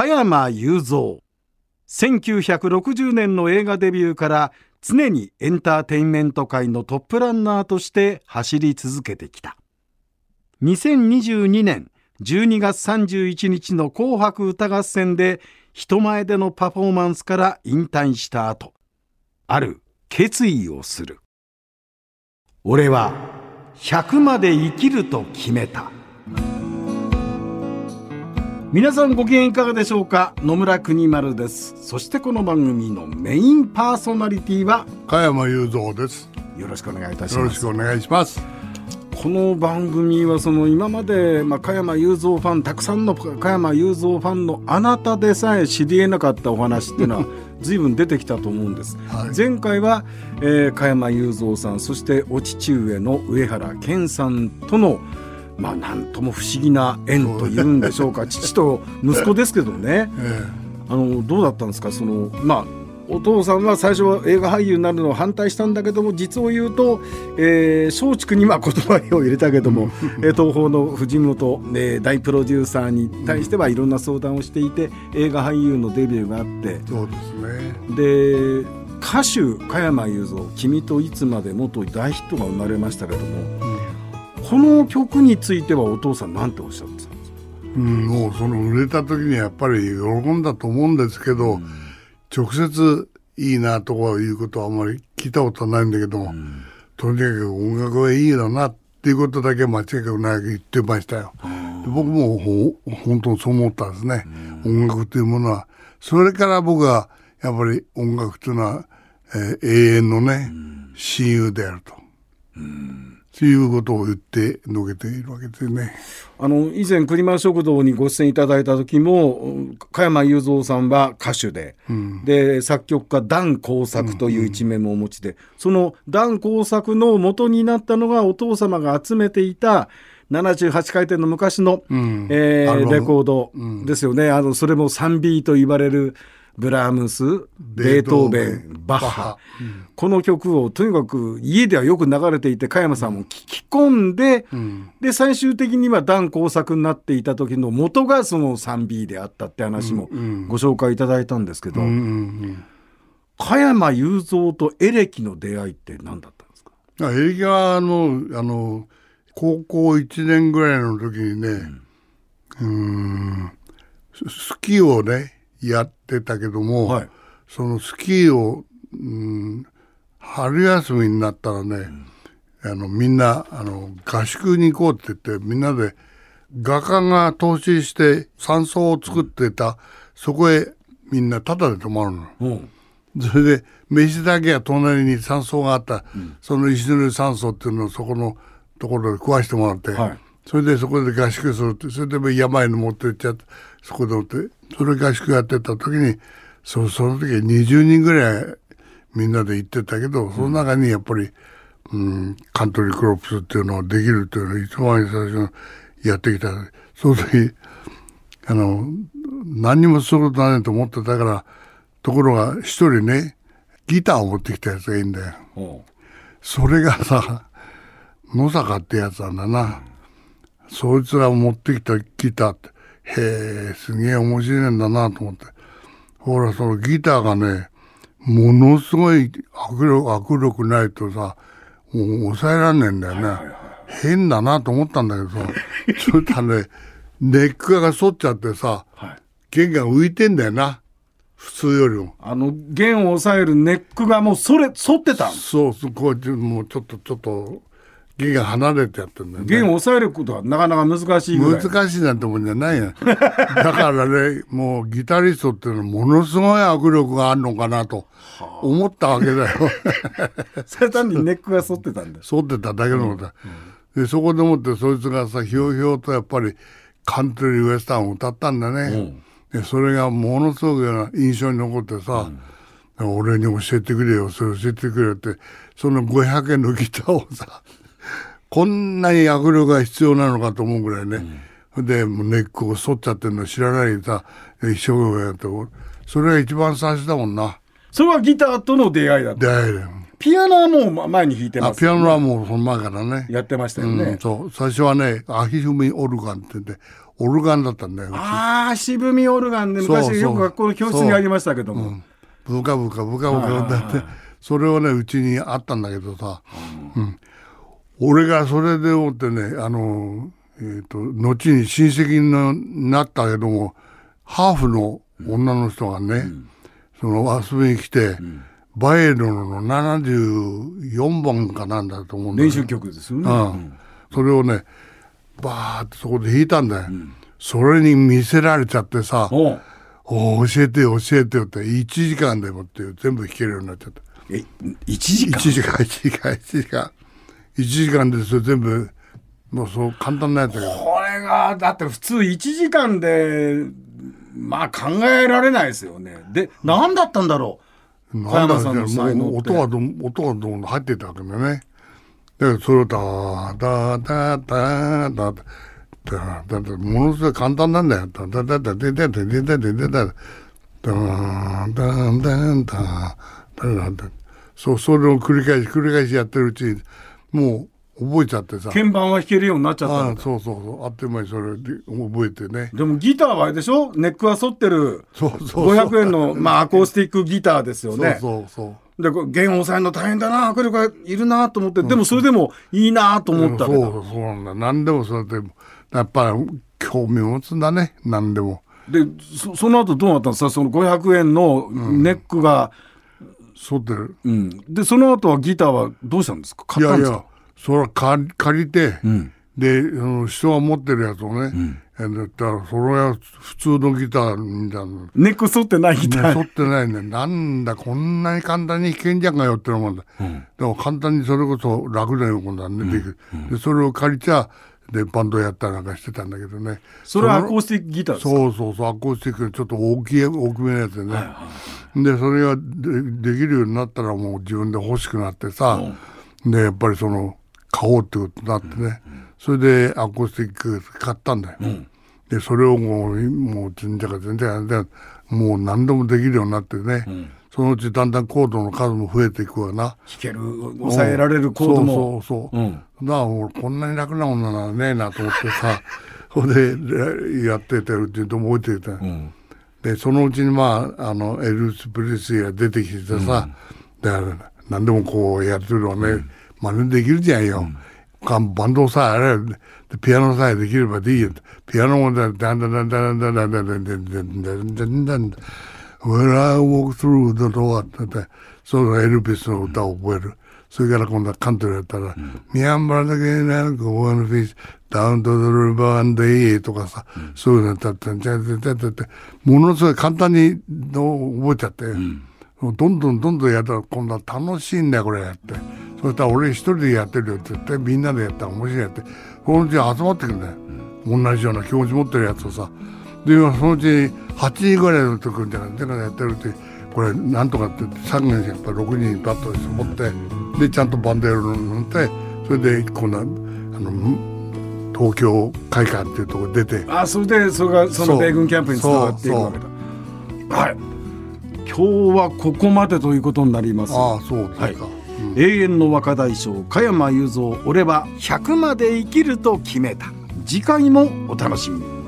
加山雄三。1960年の映画デビューから常にエンターテインメント界のトップランナーとして走り続けてきた。2022年12月31日の紅白歌合戦で人前でのパフォーマンスから引退した後ある決意をする。俺は100まで生きると決めた。皆さんご機嫌いかがでしょうか？野村国丸です。そしてこの番組のメインパーソナリティは加山雄三です。よろしくお願いいたします。よろしくお願いします。この番組はその今まで、まあ、加山雄三ファンたくさんの加山雄三ファンのあなたでさえ知りえなかったお話っていうのは 随分出てきたと思うんです、はい、前回は、えー、加山雄三さんそしてお父上の上原健さんとのまあなんとも不思議な縁というんでしょうか。父と息子ですけどね、ええ、あのどうだったんですか？そのまあお父さんは最初は映画俳優になるのを反対したんだけども実を言うと、えー、松竹にまあ言葉を入れたけども東宝の藤本、えー、大プロデューサーに対してはいろんな相談をしていて映画俳優のデビューがあって。そうですね。で歌手加山雄三「君といつまでも」と大ヒットが生まれましたけども、うん、この曲についてはお父さん何ておっしゃってたんですか？うん、もうその売れた時にやっぱり喜んだと思うんですけど、うん。直接いいなとかいうことはあんまり聞いたことないんだけども、うん、とにかく音楽はいいだなっていうことだけ間違いなく言ってましたよ。僕も本当にそう思ったんですね、うん、音楽というものは。それから僕はやっぱり音楽というのは、えー、永遠のね、うん、親友であると。うんということを言って述べているわけですね。あの以前栗間食堂にご出演いただいた時も加山雄三さんは歌手で、うん、で作曲家段工作という一面もお持ちで、うんうん、その段工作の元になったのがお父様が集めていた78回転の昔の、うん、えー、レコードですよね、あのそれも 3B と言われる。ブラームスベートーベンバッハ、うん、この曲をとにかく家ではよく流れていて加山さんも聞き込んで、うん、で最終的には段工作になっていた時の元がその 3B であったって話もご紹介いただいたんですけど、うん加山雄三とエレキの出会いって何だったんですか？エレキはあのあの高校1年ぐらいの時にね、うん、スキーをねやってたけども、はい、そのスキーを、うん、春休みになったらね、うん、あのみんなあの合宿に行こうって言ってみんなで画家が投資して山荘を作ってた、そこへみんなタダで泊まるの。うん。それで飯だけは隣に山荘があった、うん、その石塗り山荘っていうのをそこのところで食わしてもらって、はい、それでそこで合宿するってそれで山へ持ってっちゃってそこで持ってそれ合宿やってた時にそその時20人ぐらいみんなで行ってたけどその中にやっぱり、うん、カントリークロップスっていうのができるっていうのを一番最初やってきたその時あの何にもすることないと思ってたからところが一人ねギターを持ってきたやつがいいんだよ。それがさ野坂ってやつなんだな。そいつが持ってきたギターってへえ、すげえ面白いんだなと思って。ほら、そのギターがね、ものすごい握力握力ないとさ、もう抑えらんねえんだよね。変だなと思ったんだけどさ、ちょっとね、ネックが反っちゃってさ、はい、弦が浮いてんだよな。普通よりも。あの、弦を押さえるネックがもうそれ、反ってたそうそう、こう、もうちょっと、ちょっと、弦が離れてやってるんだよね。弦を抑えることはなかなか難しいぐらい。難しいなんてもんじゃないや。だからね、もうギタリストっていうのはものすごい握力があるのかなと思ったわけだよ。それ単にネックが反ってたんだ。反ってただけのことだ。うんうん、でそこでもってそいつがさひょうひょうとやっぱりカントリーウエスタンを歌ったんだね。うん、でそれがものすごく印象に残ってさ、俺に教えてくれよそれ教えてくれよってその500円のギターをさこんなに握力が必要なのかと思うぐらいね、うん、でもうネックを反っちゃってるの知らないでさ一生懸命やってそれが一番最初だもんな。それはギターとの出会いだった。出会いだよ。ピアノはもう前に弾いてます、ね、ピアノはもうその前からね。やってましたよね、うん、そう。最初はねアヒフミオルガンって言ってオルガンだったんだよああ渋みオルガンで昔よく学校の教室にありましたけども、うん、ブカブカブカブカだって。それをねうちにあったんだけどさ、うん、俺がそれでもってねあの、えーと、後に親戚になったけどもハーフの女の人がね、うん、その遊びに来て、うん、バイエルの74番かなんだと思うんだよ、ね、練習曲ですよね、うん、それをねバーってそこで弾いたんだよ、それに見せられちゃってさ「お教えてよ教えてよ」って1時間でもって全部弾けるようになっちゃった。え1時間 ?1 時間1時間1時間1時間でそれ全部もうそう簡単なやつだけど。これがだって普通1時間でまあ考えられないですよね。で何だったんだろう？小山さんの才能音がど音がどんどん入ってたわけだよね。でそれをダーダーダーダーダーだだってものすごい簡単なんだよ。ダダダダダダダダダダダダダダダダダダそうそれを繰り返し繰り返しやってるうちにもう覚えちゃってさ。鍵盤は弾けるようになっちゃったあそうそうそう。あっという間にそれで覚えてね。でもギターはあれでしょ？ネックは反ってるそうそうそう。500円の、まあ、アコースティックギターですよね。そうそうで弦を抑えるの大変だな。握力がいるなと思って、でもそれでもいいなと思ったけど、そうそうなんだ。何でもそれでやっぱり興味を持つんだね。何でも。でそその後どうなったんですかその500円のネックが、うん反ってる、うん、でその後はギターはどうしたんですか？買ったんですか？いやいやそれは借りて、うん、でその人が持ってるやつをね、うん、だったらそれは普通のギターみたいな。ネック反ってないギター。反ってないね。なんだこんなに簡単に弾けんじゃんかよって思うんだ、うん、でも簡単にそれこそ楽だよ今度はね、うん、でそれを借りちゃでバンドやったりなんかしてたんだけどね。それはアコースティックギターですか？そうそうそうアコースティックちょっと大きい大きめのやつでね、はいはい、でそれがでできるようになったらもう自分で欲しくなってさ、うん、でやっぱりその買おうってことになってね、うんうん、それでアコースティック買ったんだよ、うん、でそれをもうもう全然全然もう何でもできるようになってね、うんそのうちだんだんコードの数も増えていくわな。弾ける、抑えられるコードも。そうそうそう。うん、だからこんなに楽なものならねえなと思ってさ、それでやっててるっていうと覚えてた。うん、で、そのうちにまあ、あの、エルス・プレスが出てきてさ、うん、だから何でもこうやってるのはね、うん、真似できるじゃんよ。バンドさえあれピアノさえできればでいいよ。ピアノもだんだんだんだんだんだんだんだんだんだんだんだんだんだん When I walk through the door って、そのエルビスの歌を覚える。それから今度はカントリーやったら、ミャンバーだけなゴーンフィッシュ、ダウントドルバーンデイとかさ、そういうの歌って、じゃじゃじゃじゃものすごい簡単に覚えちゃって、どんどんどんどんやったら今度は楽しいんだよ、これやって。そしたら俺一人でやってるよって言って、みんなでやったら面白いやって、このうち集まってくるんだよ。同じような気持ち持ってるやつをさ。で、そのうち8時ぐらいの時じゃないだからやってるってこれなんとかって3人やっぱ6人バッと持って。でちゃんとバンドやるのになってそれでこんなあの東京会館っていうところ出て。あそれでそれがその米軍キャンプにつながっていくわけだ。はい。今日はここまでということになります。ああそうですか、はい。うん、永遠の若大将加山雄三俺は100まで生きると決めた。次回もお楽しみに